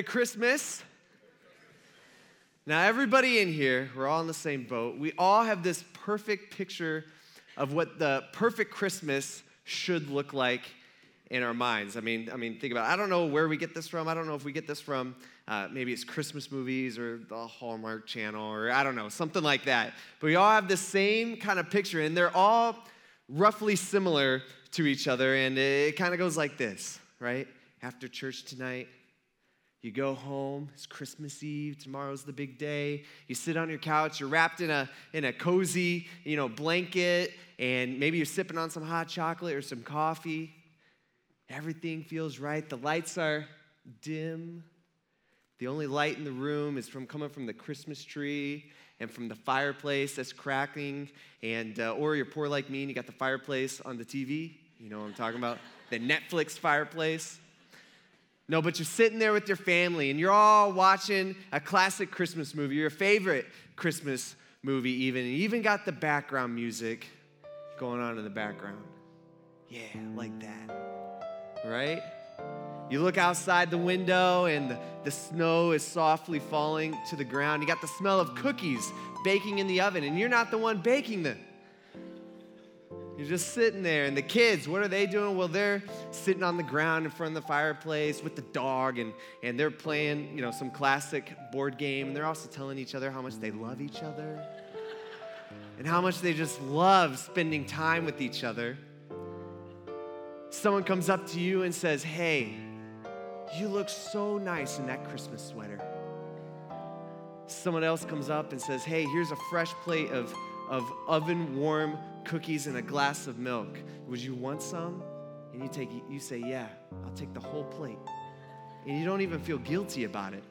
Merry Christmas. Now, everybody in here, we're all in the same boat. We all have this perfect picture of what the perfect Christmas should look like in our minds. I mean, I mean, think about it. I don't know where we get this from. I don't know if we get this from uh, maybe it's Christmas movies or the Hallmark Channel or I don't know, something like that. But we all have the same kind of picture, and they're all roughly similar to each other. And it kind of goes like this, right? After church tonight, you go home, it's Christmas Eve, tomorrow's the big day. You sit on your couch, you're wrapped in a, in a cozy, you know, blanket, and maybe you're sipping on some hot chocolate or some coffee. Everything feels right. The lights are dim. The only light in the room is from coming from the Christmas tree and from the fireplace that's cracking. And uh, or you're poor like me and you got the fireplace on the TV. You know what I'm talking about? the Netflix fireplace. No, but you're sitting there with your family and you're all watching a classic Christmas movie, your favorite Christmas movie, even. And you even got the background music going on in the background. Yeah, like that. Right? You look outside the window and the, the snow is softly falling to the ground. You got the smell of cookies baking in the oven, and you're not the one baking them. You're just sitting there, and the kids, what are they doing? Well, they're sitting on the ground in front of the fireplace with the dog, and, and they're playing, you know, some classic board game, and they're also telling each other how much they love each other and how much they just love spending time with each other. Someone comes up to you and says, Hey, you look so nice in that Christmas sweater. Someone else comes up and says, Hey, here's a fresh plate of, of oven warm cookies and a glass of milk. Would you want some? And you take you say, Yeah, I'll take the whole plate. And you don't even feel guilty about it.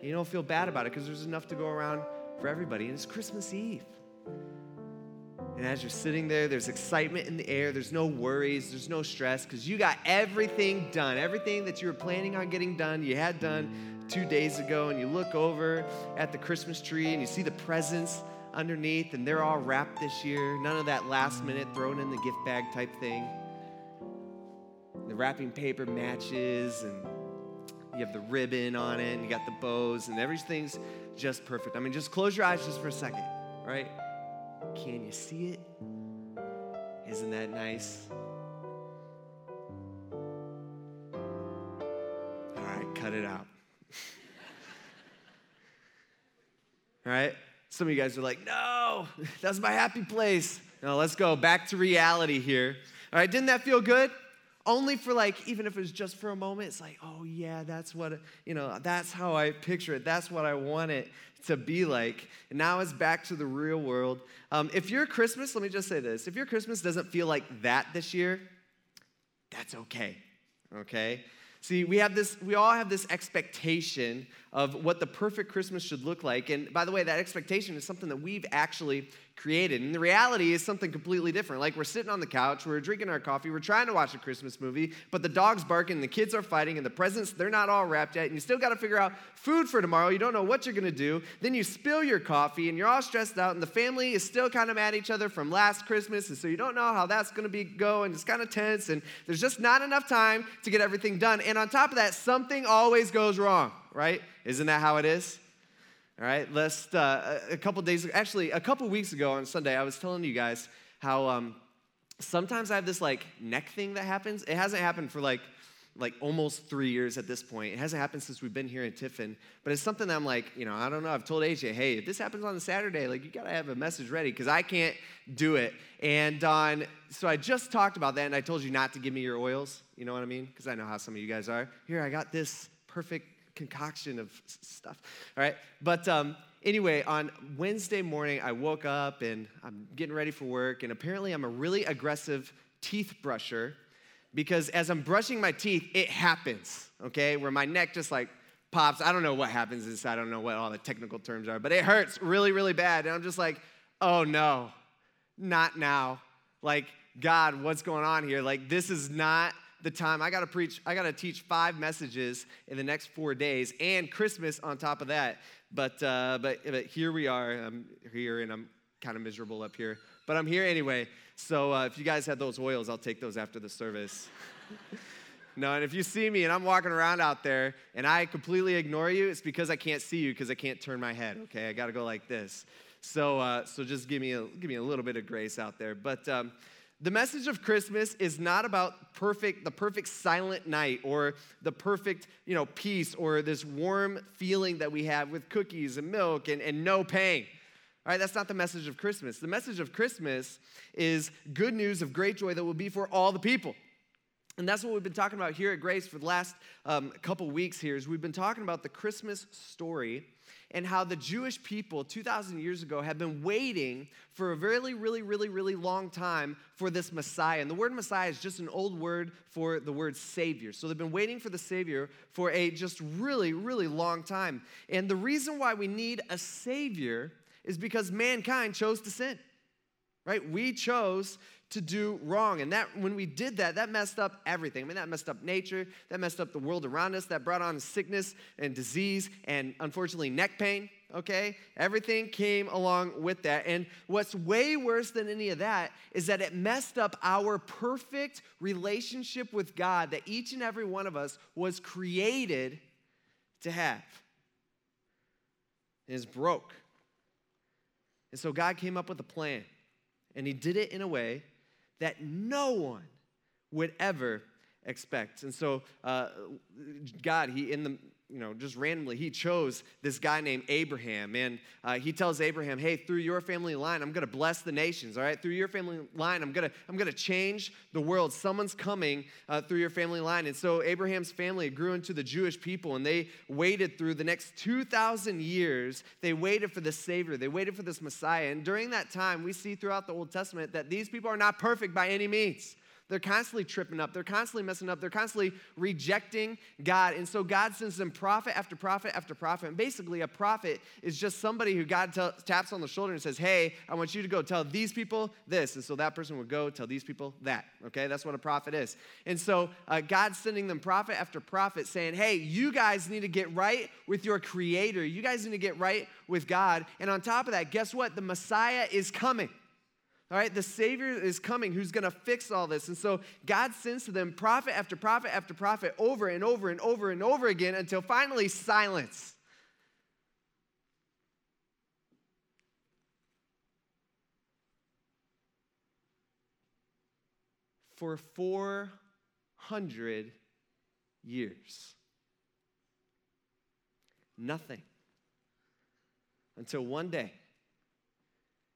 You don't feel bad about it because there's enough to go around for everybody. And it's Christmas Eve. And as you're sitting there, there's excitement in the air. There's no worries. There's no stress because you got everything done. Everything that you were planning on getting done, you had done two days ago. And you look over at the Christmas tree and you see the presents underneath, and they're all wrapped this year. None of that last minute thrown in the gift bag type thing. The wrapping paper matches, and you have the ribbon on it, and you got the bows, and everything's just perfect. I mean, just close your eyes just for a second, right? Can you see it? Isn't that nice? All right, cut it out. All right? Some of you guys are like, no, that's my happy place. No, let's go back to reality here. All right, didn't that feel good? Only for like, even if it was just for a moment, it's like, oh yeah, that's what, you know, that's how I picture it. That's what I want it to be like. And now it's back to the real world. Um, if your Christmas, let me just say this if your Christmas doesn't feel like that this year, that's okay, okay? See, we have this, we all have this expectation of what the perfect Christmas should look like. And by the way, that expectation is something that we've actually created. And the reality is something completely different. Like we're sitting on the couch, we're drinking our coffee, we're trying to watch a Christmas movie, but the dog's barking, the kids are fighting, and the presents, they're not all wrapped yet. And you still got to figure out food for tomorrow. You don't know what you're going to do. Then you spill your coffee and you're all stressed out, and the family is still kind of mad at each other from last Christmas. And so you don't know how that's going to be go, and it's kind of tense, and there's just not enough time to get everything done. And on top of that, something always goes wrong, right? Isn't that how it is? All right, last uh, a couple days, actually a couple weeks ago on Sunday, I was telling you guys how um, sometimes I have this like neck thing that happens. It hasn't happened for like like almost three years at this point. It hasn't happened since we've been here in Tiffin, but it's something I'm like, you know, I don't know. I've told AJ, hey, if this happens on a Saturday, like you gotta have a message ready because I can't do it. And on, so I just talked about that, and I told you not to give me your oils. You know what I mean? Because I know how some of you guys are. Here, I got this perfect concoction of stuff. All right. But um, anyway, on Wednesday morning, I woke up and I'm getting ready for work. And apparently, I'm a really aggressive teeth brusher because as I'm brushing my teeth, it happens, okay? Where my neck just like pops. I don't know what happens inside. I don't know what all the technical terms are, but it hurts really, really bad. And I'm just like, oh no, not now. Like, God, what's going on here? Like, this is not the time. I got to preach, I got to teach five messages in the next four days and Christmas on top of that. But, uh, but, but here we are. I'm here and I'm kind of miserable up here. But I'm here anyway. So uh, if you guys had those oils, I'll take those after the service. No, and if you see me and I'm walking around out there and I completely ignore you, it's because I can't see you because I can't turn my head. Okay, I got to go like this. So, uh, so just give me a give me a little bit of grace out there. But um, the message of Christmas is not about perfect the perfect silent night or the perfect you know peace or this warm feeling that we have with cookies and milk and, and no pain. All right, that's not the message of Christmas. The message of Christmas is good news of great joy that will be for all the people. And that's what we've been talking about here at Grace for the last um, couple weeks here is we've been talking about the Christmas story and how the Jewish people 2,000 years ago have been waiting for a really, really, really, really long time for this Messiah. And the word Messiah is just an old word for the word Savior. So they've been waiting for the Savior for a just really, really long time. And the reason why we need a Savior is because mankind chose to sin, right? We chose to do wrong. And that when we did that, that messed up everything. I mean, that messed up nature, that messed up the world around us, that brought on sickness and disease and unfortunately neck pain, okay? Everything came along with that. And what's way worse than any of that is that it messed up our perfect relationship with God that each and every one of us was created to have. It is broke. And so God came up with a plan, and He did it in a way that no one would ever expect. And so, uh, God, He, in the you know, just randomly, he chose this guy named Abraham. And uh, he tells Abraham, hey, through your family line, I'm going to bless the nations, all right? Through your family line, I'm going to I'm gonna change the world. Someone's coming uh, through your family line. And so Abraham's family grew into the Jewish people, and they waited through the next 2,000 years. They waited for the Savior, they waited for this Messiah. And during that time, we see throughout the Old Testament that these people are not perfect by any means. They're constantly tripping up. They're constantly messing up. They're constantly rejecting God. And so God sends them prophet after prophet after prophet. And basically, a prophet is just somebody who God t- taps on the shoulder and says, Hey, I want you to go tell these people this. And so that person would go tell these people that. Okay, that's what a prophet is. And so uh, God's sending them prophet after prophet saying, Hey, you guys need to get right with your creator. You guys need to get right with God. And on top of that, guess what? The Messiah is coming. All right, the Savior is coming who's going to fix all this. And so God sends to them prophet after prophet after prophet over and over and over and over again until finally silence. For 400 years. Nothing. Until one day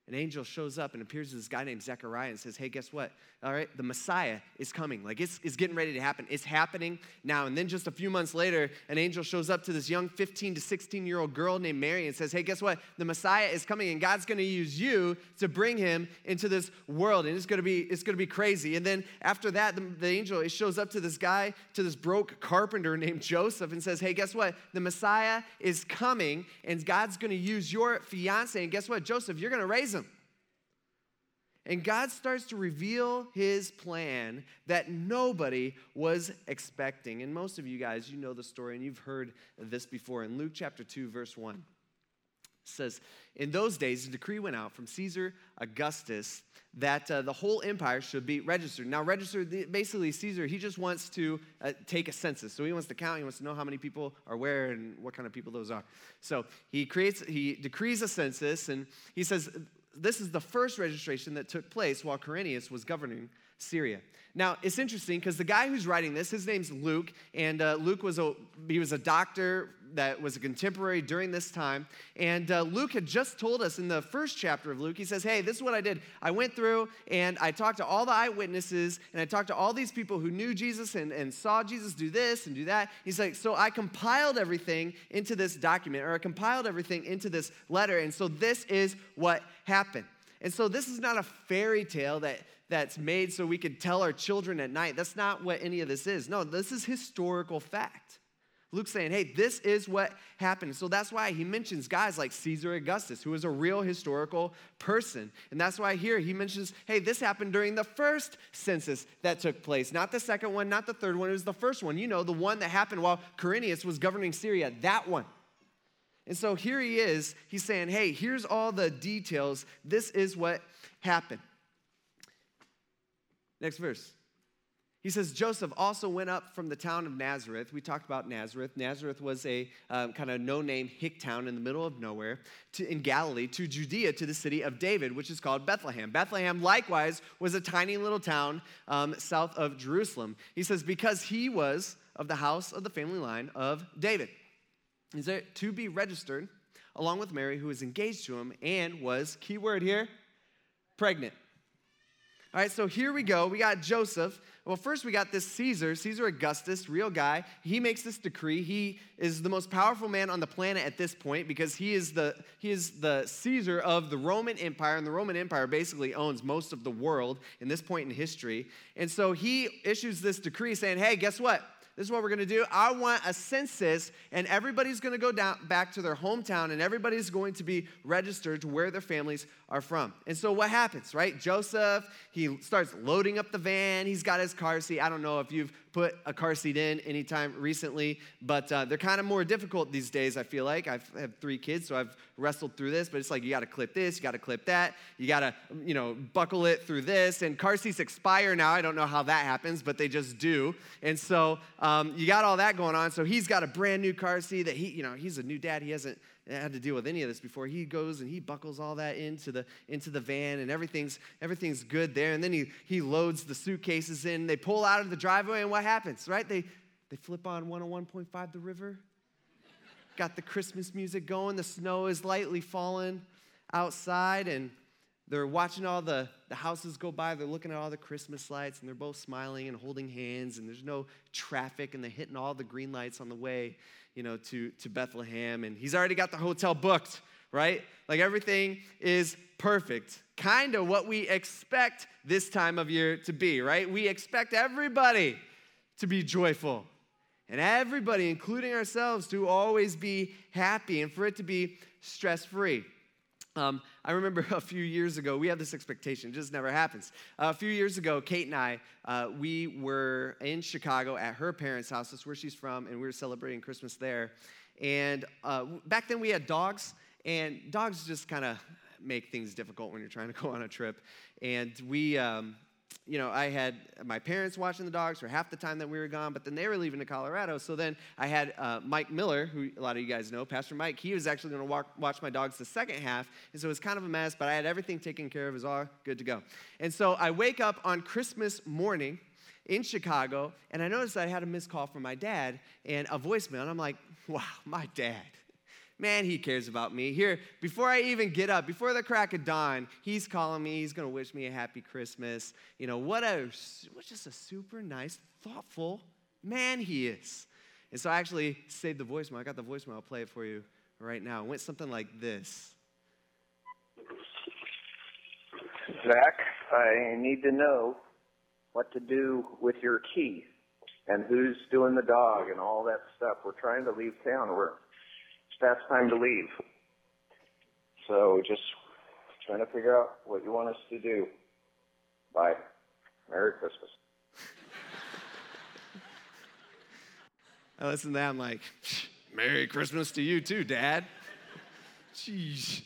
an angel shows up and appears to this guy named Zechariah and says, Hey, guess what? All right, the Messiah is coming. Like it's, it's getting ready to happen. It's happening now. And then just a few months later, an angel shows up to this young 15 to 16 year old girl named Mary and says, Hey, guess what? The Messiah is coming and God's gonna use you to bring him into this world. And it's gonna be, it's gonna be crazy. And then after that, the, the angel it shows up to this guy, to this broke carpenter named Joseph, and says, Hey, guess what? The Messiah is coming and God's gonna use your fiance. And guess what? Joseph, you're gonna raise him. And God starts to reveal his plan that nobody was expecting. And most of you guys, you know the story and you've heard this before. In Luke chapter 2, verse 1, says, In those days, a decree went out from Caesar Augustus that uh, the whole empire should be registered. Now, registered, basically, Caesar, he just wants to uh, take a census. So he wants to count, he wants to know how many people are where and what kind of people those are. So he creates, he decrees a census, and he says, this is the first registration that took place while Quirinius was governing Syria. Now, it's interesting because the guy who's writing this, his name's Luke, and uh, Luke was a, he was a doctor that was a contemporary during this time. And uh, Luke had just told us in the first chapter of Luke, he says, Hey, this is what I did. I went through and I talked to all the eyewitnesses and I talked to all these people who knew Jesus and, and saw Jesus do this and do that. He's like, So I compiled everything into this document or I compiled everything into this letter. And so this is what happened. And so this is not a fairy tale that that's made so we could tell our children at night. That's not what any of this is. No, this is historical fact. Luke's saying, hey, this is what happened. So that's why he mentions guys like Caesar Augustus, who was a real historical person. And that's why here he mentions, hey, this happened during the first census that took place, not the second one, not the third one. It was the first one. You know, the one that happened while Quirinius was governing Syria, that one. And so here he is. He's saying, hey, here's all the details. This is what happened. Next verse. He says Joseph also went up from the town of Nazareth. We talked about Nazareth. Nazareth was a um, kind of no name hick town in the middle of nowhere to, in Galilee to Judea to the city of David, which is called Bethlehem. Bethlehem, likewise, was a tiny little town um, south of Jerusalem. He says, because he was of the house of the family line of David. Is there to be registered along with Mary, who was engaged to him and was, keyword here, pregnant. All right, so here we go. We got Joseph. Well, first we got this Caesar, Caesar Augustus, real guy. He makes this decree. He is the most powerful man on the planet at this point because he is the he is the Caesar of the Roman Empire, and the Roman Empire basically owns most of the world in this point in history. And so he issues this decree saying, "Hey, guess what? This is what we're to do. I want a census, and everybody's to go down back to their hometown, and everybody's going to be registered to where their families are from. And so what happens, right? Joseph, he starts loading up the van. He's got his car seat. I don't know if you've put a car seat in anytime recently, but uh, they're kind of more difficult these days, I feel like. I've, I have three kids, so I've wrestled through this, but it's like you got to clip this, you got to clip that, you got to, you know, buckle it through this. And car seats expire now. I don't know how that happens, but they just do. And so um, you got all that going on. So he's got a brand new car seat that he, you know, he's a new dad. He hasn't had to deal with any of this before. He goes and he buckles all that into the into the van and everything's everything's good there. And then he he loads the suitcases in. They pull out of the driveway and what happens? Right? They they flip on 101.5 the river. Got the Christmas music going. The snow is lightly falling outside and they're watching all the, the houses go by. They're looking at all the Christmas lights and they're both smiling and holding hands and there's no traffic and they're hitting all the green lights on the way you know, to, to Bethlehem, and he's already got the hotel booked, right? Like everything is perfect. Kind of what we expect this time of year to be, right? We expect everybody to be joyful and everybody, including ourselves, to always be happy and for it to be stress free. Um, I remember a few years ago, we had this expectation, it just never happens. Uh, a few years ago, Kate and I, uh, we were in Chicago at her parents' house. That's where she's from, and we were celebrating Christmas there. And uh, back then we had dogs, and dogs just kind of make things difficult when you're trying to go on a trip. And we, um, you know, I had my parents watching the dogs for half the time that we were gone, but then they were leaving to Colorado. So then I had uh, Mike Miller, who a lot of you guys know, Pastor Mike. He was actually going to watch my dogs the second half. And so it was kind of a mess, but I had everything taken care of. It was all good to go. And so I wake up on Christmas morning in Chicago, and I noticed I had a missed call from my dad and a voicemail. And I'm like, wow, my dad man, he cares about me. Here, before I even get up, before the crack of dawn, he's calling me. He's going to wish me a happy Christmas. You know, what a, what just a super nice, thoughtful man he is. And so I actually saved the voicemail. I got the voicemail. I'll play it for you right now. It went something like this. Zach, I need to know what to do with your key and who's doing the dog and all that stuff. We're trying to leave town. We're that's time to leave. So just trying to figure out what you want us to do. Bye. Merry Christmas. I listen to that, I'm like, Merry Christmas to you too, Dad. Jeez.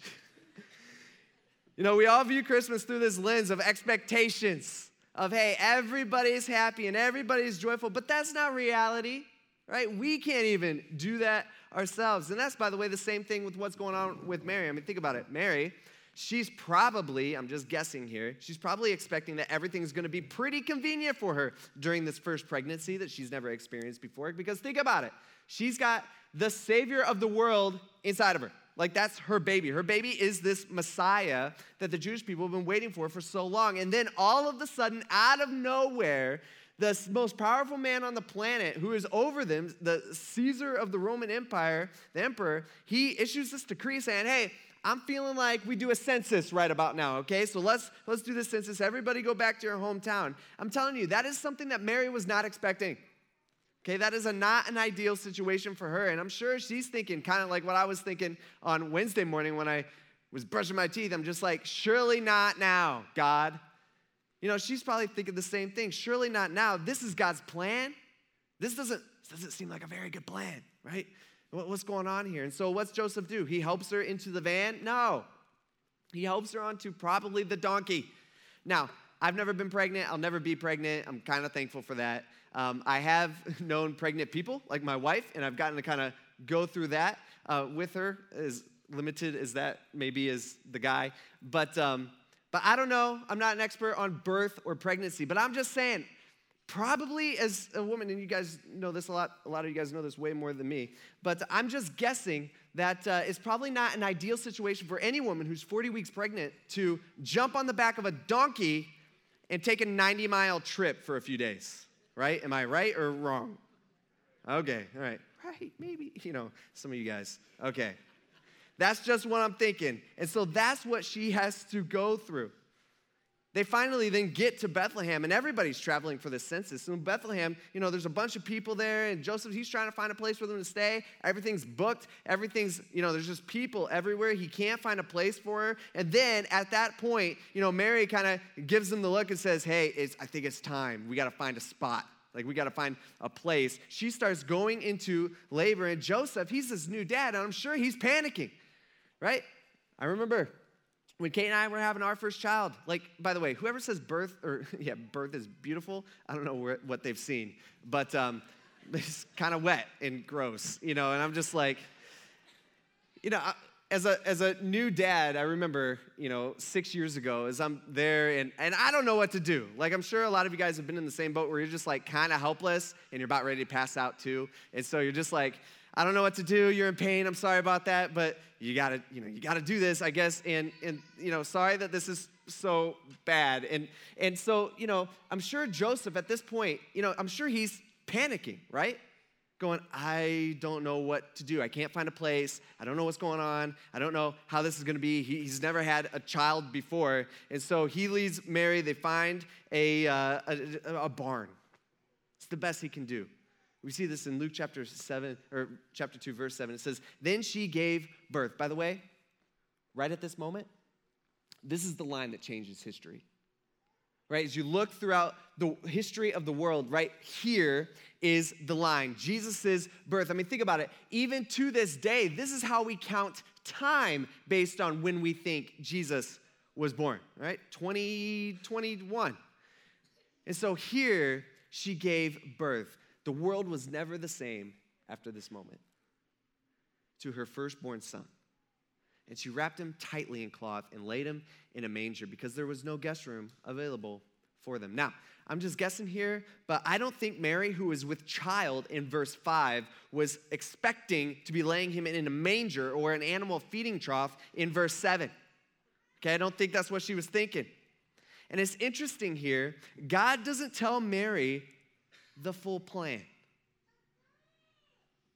You know, we all view Christmas through this lens of expectations of, hey, everybody's happy and everybody's joyful, but that's not reality, right? We can't even do that ourselves. And that's, by the way, the same thing with what's going on with Mary. I mean, think about it. Mary, she's probably, I'm just guessing here, she's probably expecting that everything's going to be pretty convenient for her during this first pregnancy that she's never experienced before. Because think about it. She's got the Savior of the world inside of her. Like that's her baby. Her baby is this Messiah that the Jewish people have been waiting for for so long. And then all of a sudden, out of nowhere, the most powerful man on the planet who is over them, the Caesar of the Roman Empire, the emperor, he issues this decree saying, hey, I'm feeling like we do a census right about now, okay? So let's let's do the census. Everybody go back to your hometown. I'm telling you, that is something that Mary was not expecting. Okay, that is a, not an ideal situation for her. And I'm sure she's thinking kind of like what I was thinking on Wednesday morning when I was brushing my teeth. I'm just like, surely not now, God. You know, she's probably thinking the same thing. Surely not now. This is God's plan. This doesn't, this doesn't seem like a very good plan, right? What's going on here? And so, what's Joseph do? He helps her into the van? No. He helps her onto probably the donkey. Now, I've never been pregnant. I'll never be pregnant. I'm kind of thankful for that. Um, I have known pregnant people, like my wife, and I've gotten to kind of go through that uh, with her, as limited as that maybe is the guy. But, um, but I don't know. I'm not an expert on birth or pregnancy, but I'm just saying, probably as a woman, and you guys know this a lot, a lot of you guys know this way more than me, but I'm just guessing that uh, it's probably not an ideal situation for any woman who's 40 weeks pregnant to jump on the back of a donkey and take a 90 mile trip for a few days, right? Am I right or wrong? Okay, all right. Right, maybe, you know, some of you guys. Okay. That's just what I'm thinking. And so that's what she has to go through. They finally then get to Bethlehem, and everybody's traveling for the census. So in Bethlehem, you know, there's a bunch of people there, and Joseph, he's trying to find a place for them to stay. Everything's booked. Everything's, you know, there's just people everywhere. He can't find a place for her. And then at that point, you know, Mary kind of gives him the look and says, Hey, I think it's time. We got to find a spot. Like, we got to find a place. She starts going into labor, and Joseph, he's this new dad, and I'm sure he's panicking, right? I remember when Kate and I were having our first child, like, by the way, whoever says birth, or yeah, birth is beautiful, I don't know where, what they've seen, but um, it's kind of wet and gross, you know, and I'm just like, you know, as a, as a new dad, I remember, you know, six years ago, as I'm there and, and I don't know what to do. Like, I'm sure a lot of you guys have been in the same boat where you're just like kind of helpless and you're about ready to pass out too. And so you're just like, I don't know what to do. You're in pain. I'm sorry about that, but you gotta, you know, you gotta do this, I guess. And and you know, sorry that this is so bad. And and so, you know, I'm sure Joseph at this point, you know, I'm sure he's panicking, right? Going, I don't know what to do. I can't find a place. I don't know what's going on. I don't know how this is going to be. He, he's never had a child before. And so he leads Mary. They find a, uh, a, a barn. It's the best he can do. We see this in Luke chapter 7 or chapter 2 verse 7. It says, "Then she gave birth." By the way, right at this moment, this is the line that changes history. Right? As you look throughout the history of the world, right here is the line. Jesus' birth. I mean, think about it. Even to this day, this is how we count time based on when we think Jesus was born, right? 2021. and so here she gave birth. The world was never the same after this moment to her firstborn son. And she wrapped him tightly in cloth and laid him in a manger because there was no guest room available for them. Now, I'm just guessing here, but I don't think Mary, who was with child in verse 5, was expecting to be laying him in a manger or an animal feeding trough in verse 7. Okay, I don't think that's what she was thinking. And it's interesting here, God doesn't tell Mary the full plan.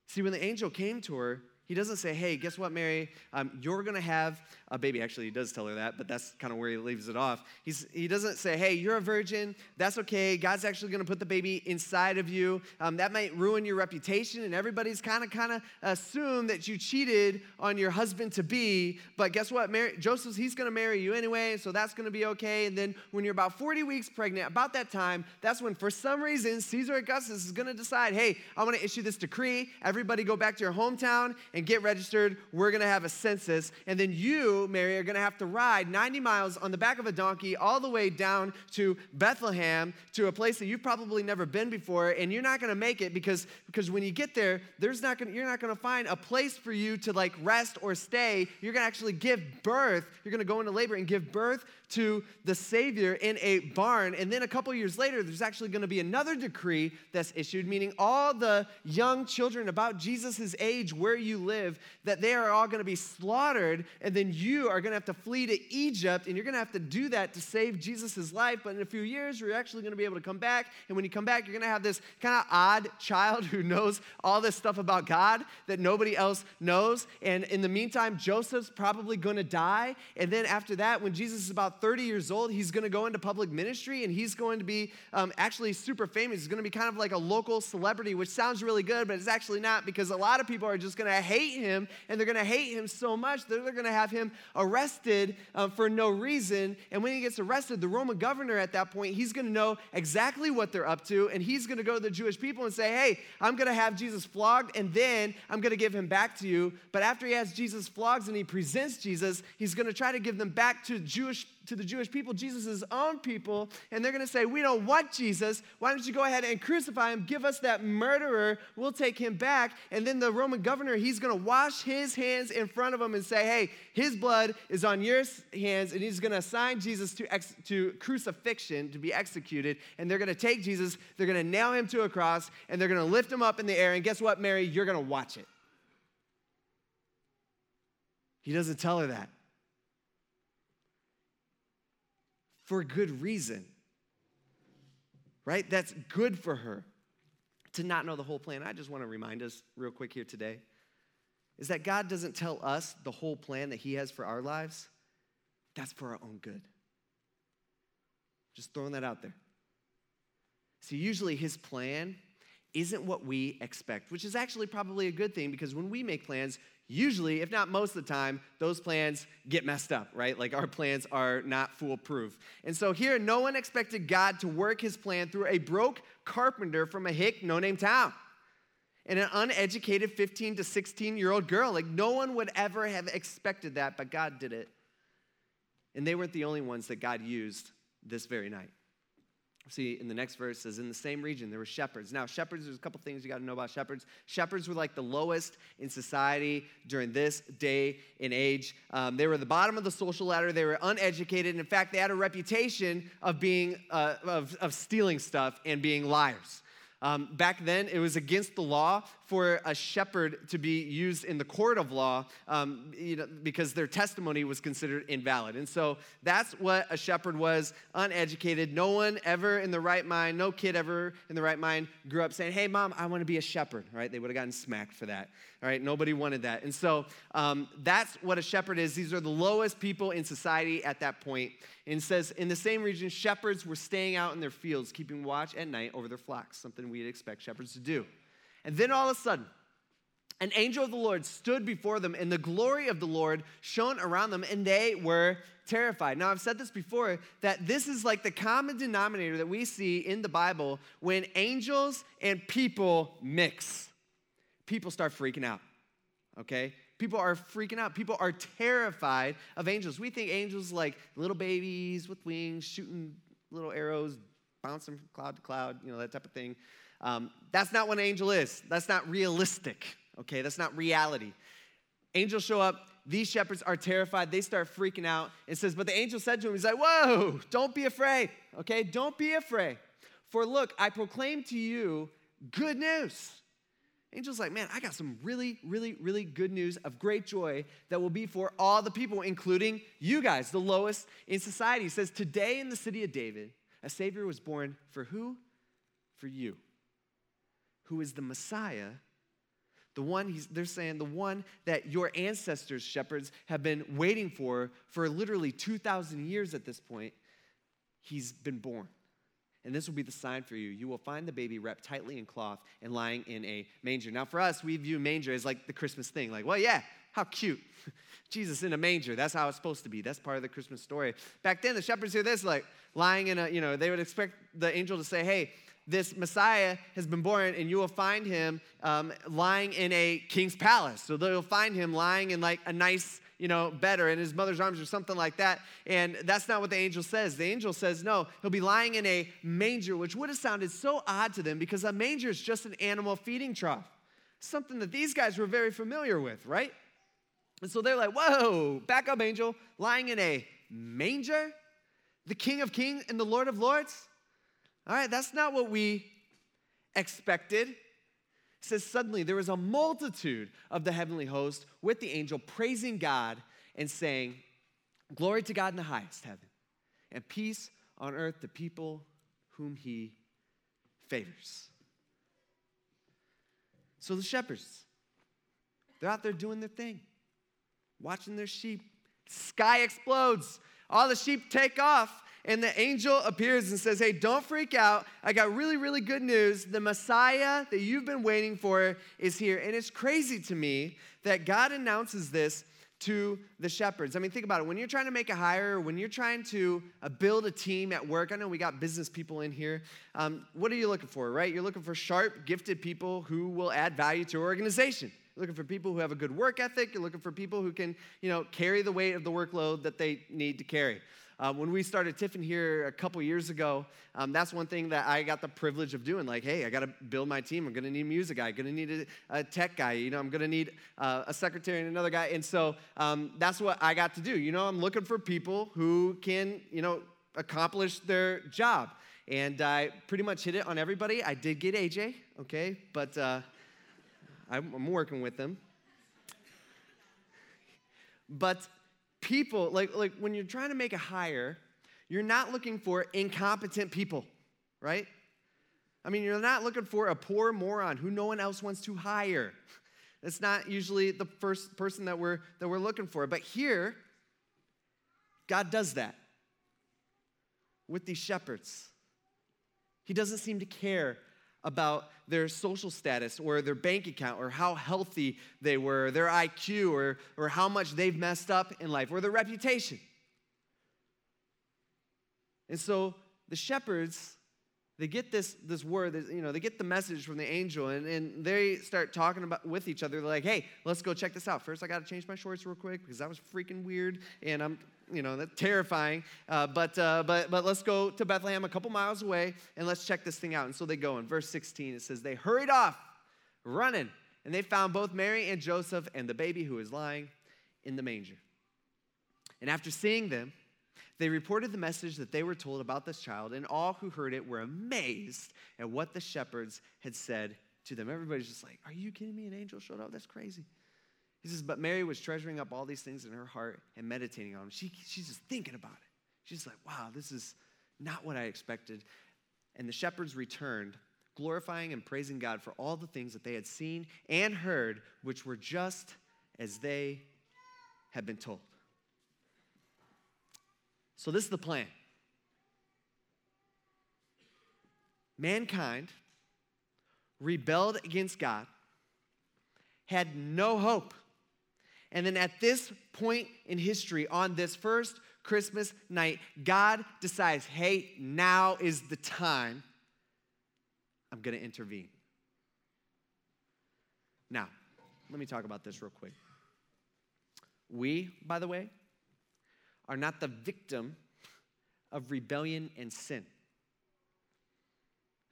See, when the angel came to her, he doesn't say, hey, guess what, Mary? Um, you're going to have a baby. Actually, he does tell her that, but that's kind of where he leaves it off. He's, he doesn't say, hey, you're a virgin. That's okay. God's actually going to put the baby inside of you. Um, that might ruin your reputation, and everybody's kind of kind of assume that you cheated on your husband to be. But guess what? Mary, Joseph, he's going to marry you anyway, so that's going to be okay. And then when you're about 40 weeks pregnant, about that time, that's when, for some reason, Caesar Augustus is going to decide, hey, I'm going to issue this decree. Everybody go back to your hometown and get registered. We're going to have a census. And then you, Mary, are going to have to ride 90 miles on the back of a donkey all the way down to Bethlehem to a place that you've probably never been before. And you're not going to make it because, because when you get there, there's not gonna, you're not going to find a place for you to like rest or stay. You're going to actually give birth. You're going to go into labor and give birth to the Savior in a barn. And then a couple years later, there's actually going to be another decree that's issued, meaning all the young children about Jesus' age where you live, that they are all going to be slaughtered. And then you are going to have to flee to Egypt. And you're going to have to do that to save Jesus' life. But in a few years, you're actually going to be able to come back. And when you come back, you're going to have this kind of odd child who knows all this stuff about God that nobody else knows. And in the meantime, Joseph's probably going to die. And then after that, when Jesus is about 30 years old, he's going to go into public ministry and he's going to be um, actually super famous. He's going to be kind of like a local celebrity, which sounds really good, but it's actually not because a lot of people are just going to hate him and they're going to hate him so much that they're going to have him arrested um, for no reason. And when he gets arrested, the Roman governor at that point, he's going to know exactly what they're up to and he's going to go to the Jewish people and say, hey, I'm going to have Jesus flogged and then I'm going to give him back to you. But after he has Jesus flogged and he presents Jesus, he's going to try to give them back to Jewish to the Jewish people, Jesus' own people, and they're going to say, We don't want Jesus. Why don't you go ahead and crucify him? Give us that murderer. We'll take him back. And then the Roman governor, he's going to wash his hands in front of him and say, Hey, his blood is on your hands, and he's going to assign Jesus to, ex- to crucifixion, to be executed. And they're going to take Jesus, they're going to nail him to a cross, and they're going to lift him up in the air. And guess what, Mary? You're going to watch it. He doesn't tell her that. For a good reason. Right? That's good for her to not know the whole plan. I just want to remind us real quick here today is that God doesn't tell us the whole plan that He has for our lives. That's for our own good. Just throwing that out there. See, usually His plan isn't what we expect, which is actually probably a good thing because when we make plans, usually, if not most of the time, those plans get messed up, right? Like our plans are not foolproof. And so here, no one expected God to work his plan through a broke carpenter from a hick, no name town and an uneducated 15 to 16 year old girl. Like no one would ever have expected that, but God did it. And they weren't the only ones that God used this very night. See, in the next verse says, in the same region, there were shepherds. Now, shepherds, there's a couple things you got to know about shepherds. Shepherds were like the lowest in society during this day and age. Um, they were at the bottom of the social ladder. They were uneducated. And in fact, they had a reputation of being, uh, of, of stealing stuff and being liars. Um, back then, it was against the law for a shepherd to be used in the court of law um, you know, because their testimony was considered invalid. And so that's what a shepherd was uneducated. No one ever in the right mind, no kid ever in the right mind grew up saying, Hey, mom, I want to be a shepherd, right? They would have gotten smacked for that, all right? Nobody wanted that. And so um, that's what a shepherd is. These are the lowest people in society at that point. And says, in the same region, shepherds were staying out in their fields, keeping watch at night over their flocks, something we'd expect shepherds to do. And then all of a sudden, an angel of the Lord stood before them, and the glory of the Lord shone around them, and they were terrified. Now, I've said this before that this is like the common denominator that we see in the Bible when angels and people mix. People start freaking out, okay? People are freaking out. People are terrified of angels. We think angels like little babies with wings, shooting little arrows, bouncing from cloud to cloud, you know, that type of thing. Um, that's not what an angel is. That's not realistic, okay? That's not reality. Angels show up. These shepherds are terrified. They start freaking out. It says, But the angel said to him, He's like, Whoa, don't be afraid, okay? Don't be afraid. For look, I proclaim to you good news. Angel's like, Man, I got some really, really, really good news of great joy that will be for all the people, including you guys, the lowest in society. He says, Today in the city of David, a Savior was born for who? For you who is the Messiah, the one they're saying the one that your ancestors, shepherds, have been waiting for for literally 2,000 years at this point, he's been born. And this will be the sign for you. You will find the baby wrapped tightly in cloth and lying in a manger. Now, for us, we view manger as like the Christmas thing. Like, well, yeah, how cute. Jesus in a manger. That's how it's supposed to be. That's part of the Christmas story. Back then, the shepherds hear this, like lying in a, you know, they would expect the angel to say, hey, this Messiah has been born, and you will find him um, lying in a king's palace. So they'll find him lying in like a nice, you know, bed or in his mother's arms or something like that. And that's not what the angel says. The angel says, no, he'll be lying in a manger, which would have sounded so odd to them because a manger is just an animal feeding trough, something that these guys were very familiar with, right? And so they're like, whoa, back up, angel, lying in a manger? The King of Kings and the Lord of Lords? All right, that's not what we expected. It says, Suddenly there was a multitude of the heavenly host with the angel praising God and saying, Glory to God in the highest heaven, and peace on earth to people whom he favors. So the shepherds, they're out there doing their thing, watching their sheep. Sky explodes. All the sheep take off and the angel appears and says, Hey, don't freak out. I got really, really good news. The Messiah that you've been waiting for is here. And it's crazy to me that God announces this to the shepherds. I mean, think about it. When you're trying to make a hire, when you're trying to uh, build a team at work, I know we got business people in here. Um, what are you looking for, right? You're looking for sharp, gifted people who will add value to your organization. You're looking for people who have a good work ethic. You're looking for people who can, you know, carry the weight of the workload that they need to carry. Um, when we started Tiffin here a couple years ago, um, that's one thing that I got the privilege of doing. Like, hey, I got to build my team. I'm going to need a music guy. I'm going to need a, a, tech guy. You know, I'm going to need uh, a secretary and another guy. And so um, that's what I got to do. You know, I'm looking for people who can, you know, accomplish their job. And I pretty much hit it on everybody. I did get AJ, okay, but uh, I'm, I'm working with them. But people, like, like when you're trying to make a hire, you're not looking for incompetent people, right? I mean, you're not looking for a poor moron who no one else wants to hire. That's not usually the first person that we're, that we're looking for. But here, God does that with these shepherds. He doesn't seem to care about their social status or their bank account or how healthy they were, their IQ or, or how much they've messed up in life or their reputation. And so the shepherds, they get this, this word, you know, they get the message from the angel and, and they start talking about with each other. They're like, hey, let's go check this out. First, I got to change my shorts real quick because that was freaking weird. And I'm you know, that's terrifying. Uh, but, uh, but, but let's go to Bethlehem a couple miles away and let's check this thing out. And so they go. In verse 16, it says, They hurried off, running, and they found both Mary and Joseph and the baby who was lying in the manger. And after seeing them, they reported the message that they were told about this child, and all who heard it were amazed at what the shepherds had said to them. Everybody's just like, Are you kidding me? An angel showed up? That's crazy. He says, But Mary was treasuring up all these things in her heart and meditating on them. She, she's just thinking about it. She's like, Wow, this is not what I expected. And the shepherds returned, glorifying and praising God for all the things that they had seen and heard, which were just as they had been told. So, this is the plan. Mankind rebelled against God, had no hope and then at this point in history, on this first Christmas night, God decides, hey, now is the time. I'm going to intervene. Now, let me talk about this real quick. We, by the way, are not the victim of rebellion and sin.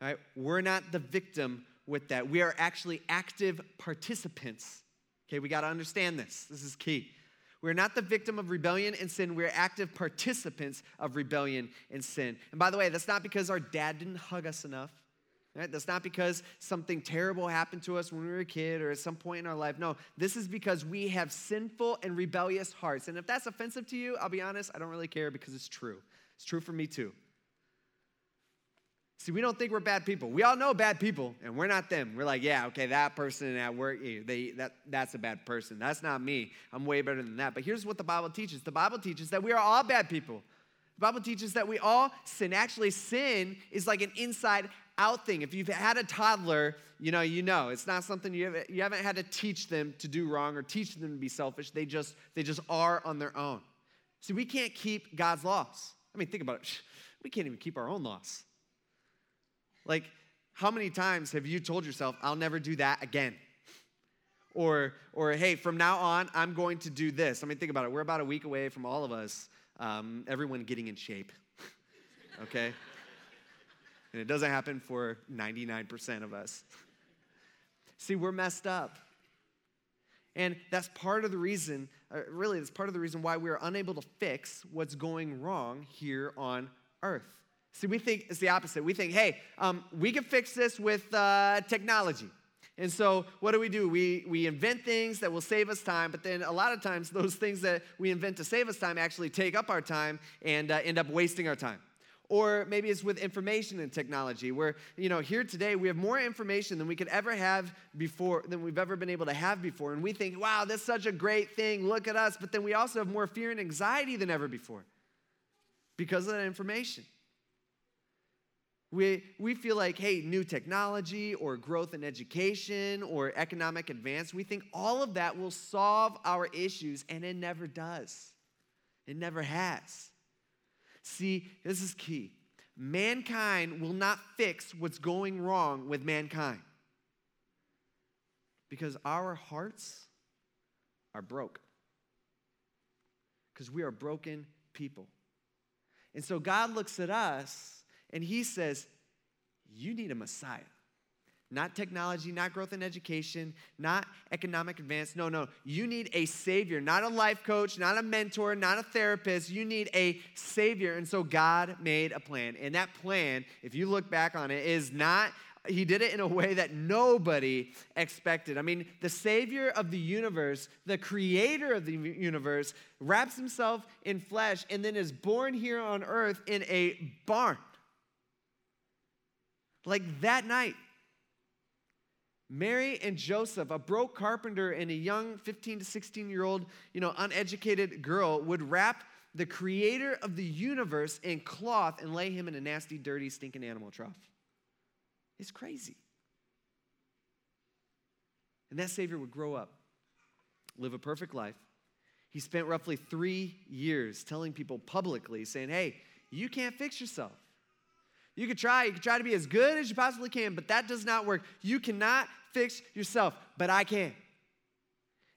All right? We're not the victim with that. We are actually active participants Okay, we got to understand this. This is key. We're not the victim of rebellion and sin. We're active participants of rebellion and sin. And by the way, that's not because our dad didn't hug us enough. Right? That's not because something terrible happened to us when we were a kid or at some point in our life. No, this is because we have sinful and rebellious hearts. And if that's offensive to you, I'll be honest, I don't really care because it's true. It's true for me too. See, we don't think we're bad people. We all know bad people, and we're not them. We're like, yeah, okay, that person at work, eh, they, that, that's a bad person. That's not me. I'm way better than that. But here's what the Bible teaches the Bible teaches that we are all bad people. The Bible teaches that we all sin. Actually, sin is like an inside out thing. If you've had a toddler, you know, you know. It's not something you haven't, you haven't had to teach them to do wrong or teach them to be selfish. They just, they just are on their own. See, we can't keep God's laws. I mean, think about it. We can't even keep our own laws. Like, how many times have you told yourself, I'll never do that again? Or, or hey, from now on, I'm going to do this. I mean, think about it. We're about a week away from all of us, um, everyone getting in shape, okay? And it doesn't happen for 99% of us. See, we're messed up. And that's part of the reason, uh, really, that's part of the reason why we're unable to fix what's going wrong here on earth. See, we think it's the opposite. We think, hey, um, we can fix this with uh, technology. And so, what do we do? We, we invent things that will save us time, but then a lot of times, those things that we invent to save us time actually take up our time and uh, end up wasting our time. Or maybe it's with information and technology, where, you know, here today we have more information than we could ever have before, than we've ever been able to have before. And we think, wow, that's such a great thing, look at us. But then we also have more fear and anxiety than ever before because of that information. We, we feel like, hey, new technology or growth in education or economic advance, we think all of that will solve our issues, and it never does. It never has. See, this is key. Mankind will not fix what's going wrong with mankind Because our hearts are broke. Because we are broken people. And so God looks at us and he says, You need a Messiah. Not technology, not growth in education, not economic advance. No, no. You need a savior, not a life coach, not a mentor, not a therapist. You need a savior. And so God made a plan. And that plan, if you look back on it, is not he did it in a way that nobody expected. I mean, the savior of the universe, the creator of the universe, wraps himself in flesh and then is born here on earth in a barn. Like that night, Mary and Joseph, a broke carpenter and a young 15 to 16 year old, you know, uneducated girl, would wrap the creator of the universe in cloth and lay him in a nasty, dirty, stinking animal trough. It's crazy. And that Savior would grow up, live a perfect life. He spent roughly three years telling people publicly, saying, Hey, you can't fix yourself. You could try, you could try to be as good as you possibly can, but that does not work. You cannot fix yourself, but I can.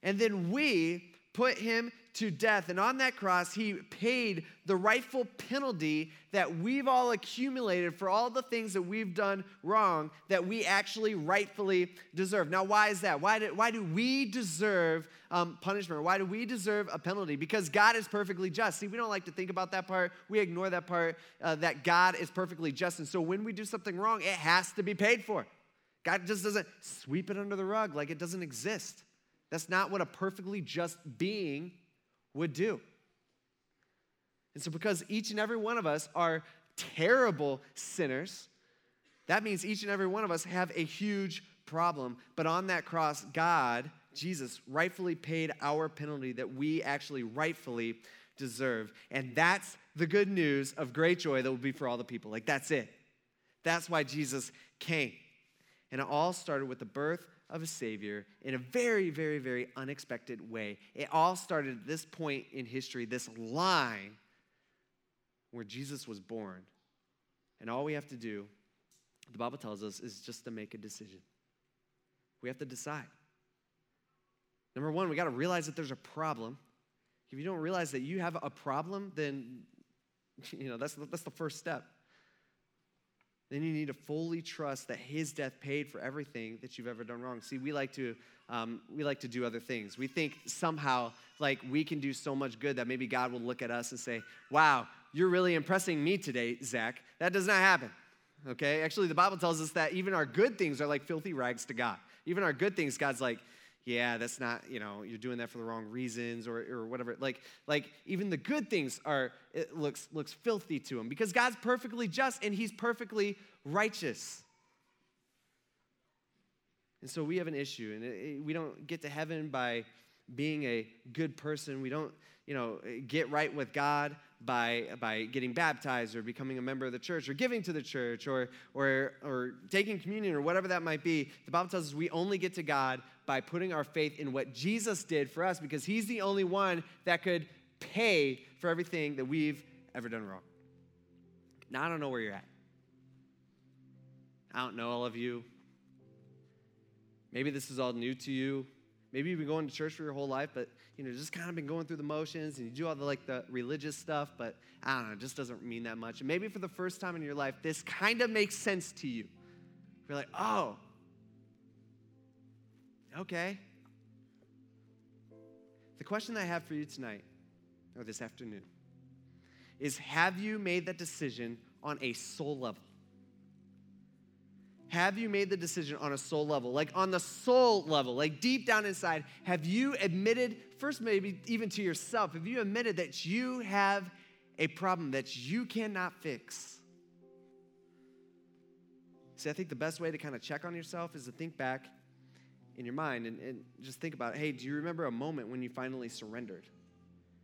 And then we put him to death. And on that cross, he paid the rightful penalty that we've all accumulated for all the things that we've done wrong that we actually rightfully deserve. Now, why is that? Why do, why do we deserve um, punishment? Why do we deserve a penalty? Because God is perfectly just. See, we don't like to think about that part. We ignore that part uh, that God is perfectly just. And so when we do something wrong, it has to be paid for. God just doesn't sweep it under the rug like it doesn't exist. That's not what a perfectly just being would do. And so, because each and every one of us are terrible sinners, that means each and every one of us have a huge problem. But on that cross, God, Jesus, rightfully paid our penalty that we actually rightfully deserve. And that's the good news of great joy that will be for all the people. Like, that's it. That's why Jesus came. And it all started with the birth of a Savior in a very, very, very unexpected way. It all started at this point in history, this line where Jesus was born. And all we have to do, the Bible tells us, is just to make a decision. We have to decide. Number one, we got to realize that there's a problem. If you don't realize that you have a problem, then you know that's, that's the first step then you need to fully trust that his death paid for everything that you've ever done wrong. See we like to um, we like to do other things. We think somehow like we can do so much good that maybe god will look at us and say wow you're really impressing me today zach. That does not happen okay? Actually the bible tells us that even our good things are like filthy rags to god. Even our good things god's like yeah, that's not, you know, you're doing that for the wrong reasons or, or whatever. Like, like even the good things are, it looks, looks filthy to him because God's perfectly just and he's perfectly righteous. And so we have an issue and it, it, we don't get to heaven by being a good person. We don't, you know, get right with God by, by getting baptized or becoming a member of the church or giving to the church or, or, or taking communion or whatever that might be. The Bible tells us we only get to God by putting our faith in what Jesus did for us because he's the only one that could pay for everything that we've ever done wrong. Now, I don't know where you're at. I don't know all of you. Maybe this is all new to you. Maybe you've been going to church for your whole life, but you know, just kind of been going through the motions and you do all the like the religious stuff, but I don't know, it just doesn't mean that much. And maybe for the first time in your life, this kind of makes sense to you. You're like, oh, okay. The question I have for you tonight, or this afternoon, is have you made that decision on a soul level? Have you made the decision on a soul level? Like on the soul level, like deep down inside, have you admitted, first maybe even to yourself, have you admitted that you have a problem that you cannot fix? See, I think the best way to kind of check on yourself is to think back in your mind and, and just think about hey, do you remember a moment when you finally surrendered?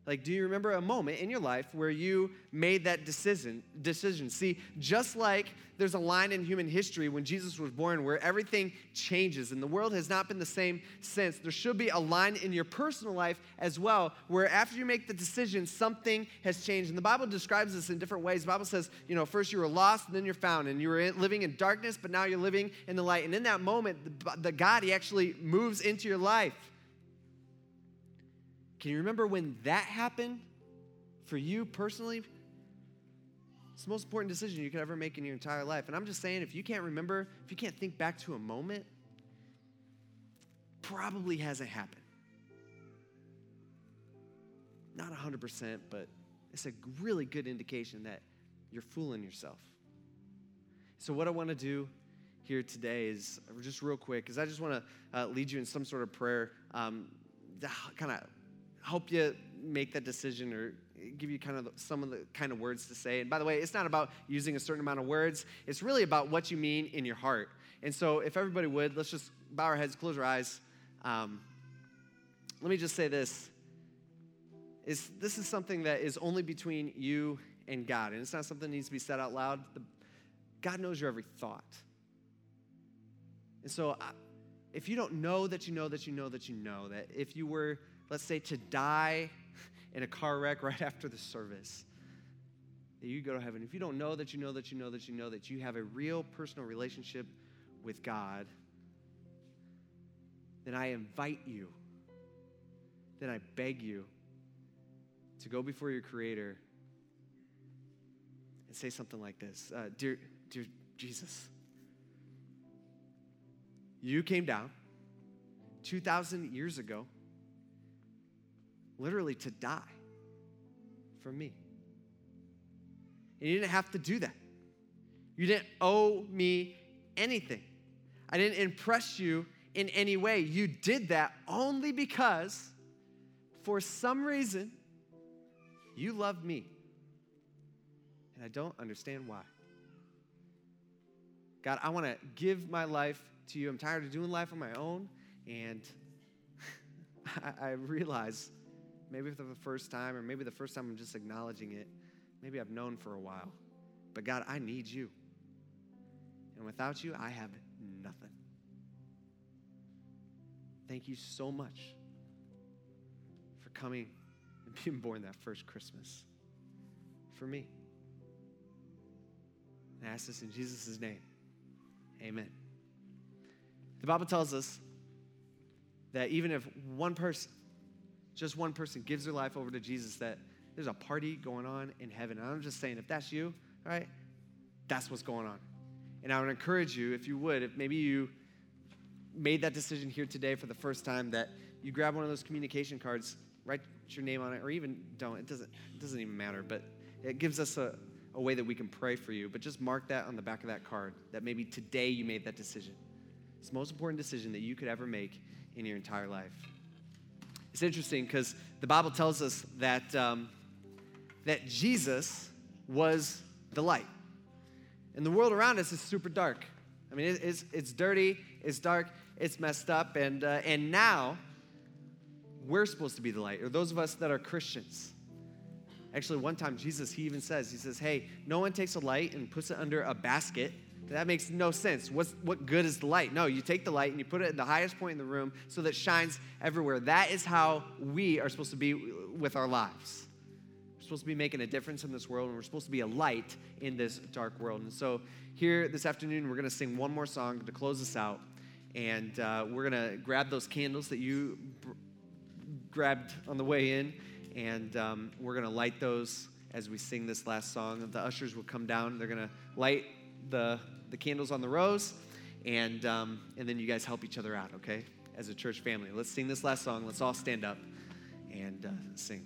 Like, do you remember a moment in your life where you made that decision? Decision. See, just like there's a line in human history when Jesus was born where everything changes and the world has not been the same since, there should be a line in your personal life as well where after you make the decision, something has changed. And the Bible describes this in different ways. The Bible says, you know, first you were lost and then you're found, and you were living in darkness, but now you're living in the light. And in that moment, the, the God, He actually moves into your life. Can you remember when that happened for you personally? It's the most important decision you could ever make in your entire life. And I'm just saying, if you can't remember, if you can't think back to a moment, probably hasn't happened. Not 100%, but it's a really good indication that you're fooling yourself. So, what I want to do here today is just real quick, because I just want to uh, lead you in some sort of prayer um, to kind of help you make that decision or give you kind of some of the kind of words to say. And by the way, it's not about using a certain amount of words, it's really about what you mean in your heart. And so, if everybody would, let's just bow our heads, close our eyes. Um, let me just say this is this is something that is only between you and God, and it's not something that needs to be said out loud. The, God knows your every thought. And so, I, if you don't know that you know that you know that you know that if you were let's say, to die in a car wreck right after the service, that you go to heaven. If you don't know that you know that you know that you know that you have a real personal relationship with God, then I invite you, then I beg you to go before your Creator and say something like this uh, Dear, dear Jesus, you came down 2,000 years ago literally to die for me. And you didn't have to do that. You didn't owe me anything. I didn't impress you in any way. You did that only because, for some reason, you love me. And I don't understand why. God, I want to give my life to you. I'm tired of doing life on my own. And I, I realize maybe for the first time, or maybe the first time I'm just acknowledging it. Maybe I've known for a while. But God, I need you. And without you, I have nothing. Thank you so much for coming and being born that first Christmas for me. I ask this in Jesus' name. Amen. The Bible tells us that even if one person just one person gives their life over to Jesus, that there's a party going on in heaven. And I'm just saying, if that's you, right, that's what's going on. And I would encourage you, if you would, if maybe you made that decision here today for the first time, that you grab one of those communication cards, write your name on it, or even don't. It doesn't, it doesn't even matter, but it gives us a, a way that we can pray for you. But just mark that on the back of that card that maybe today you made that decision. It's the most important decision that you could ever make in your entire life. It's interesting because the Bible tells us that, um, that Jesus was the light. And the world around us is super dark. I mean, it's, it's dirty, it's dark, it's messed up, and, uh, and now we're supposed to be the light, or those of us that are Christians. Actually, one time Jesus, he even says, he says, hey, no one takes a light and puts it under a basket that makes no sense. What's, what good is the light? No, you take the light and you put it at the highest point in the room so that it shines everywhere. That is how we are supposed to be with our lives. We're supposed to be making a difference in this world, and we're supposed to be a light in this dark world. And so, here this afternoon, we're going to sing one more song to close us out. And uh, we're going to grab those candles that you b- grabbed on the way in, and um, we're going to light those as we sing this last song. The ushers will come down, they're going to light the, the candles on the rows, and, um, and then you guys help each other out, okay? As a church family. Let's sing this last song. Let's all stand up and uh, sing.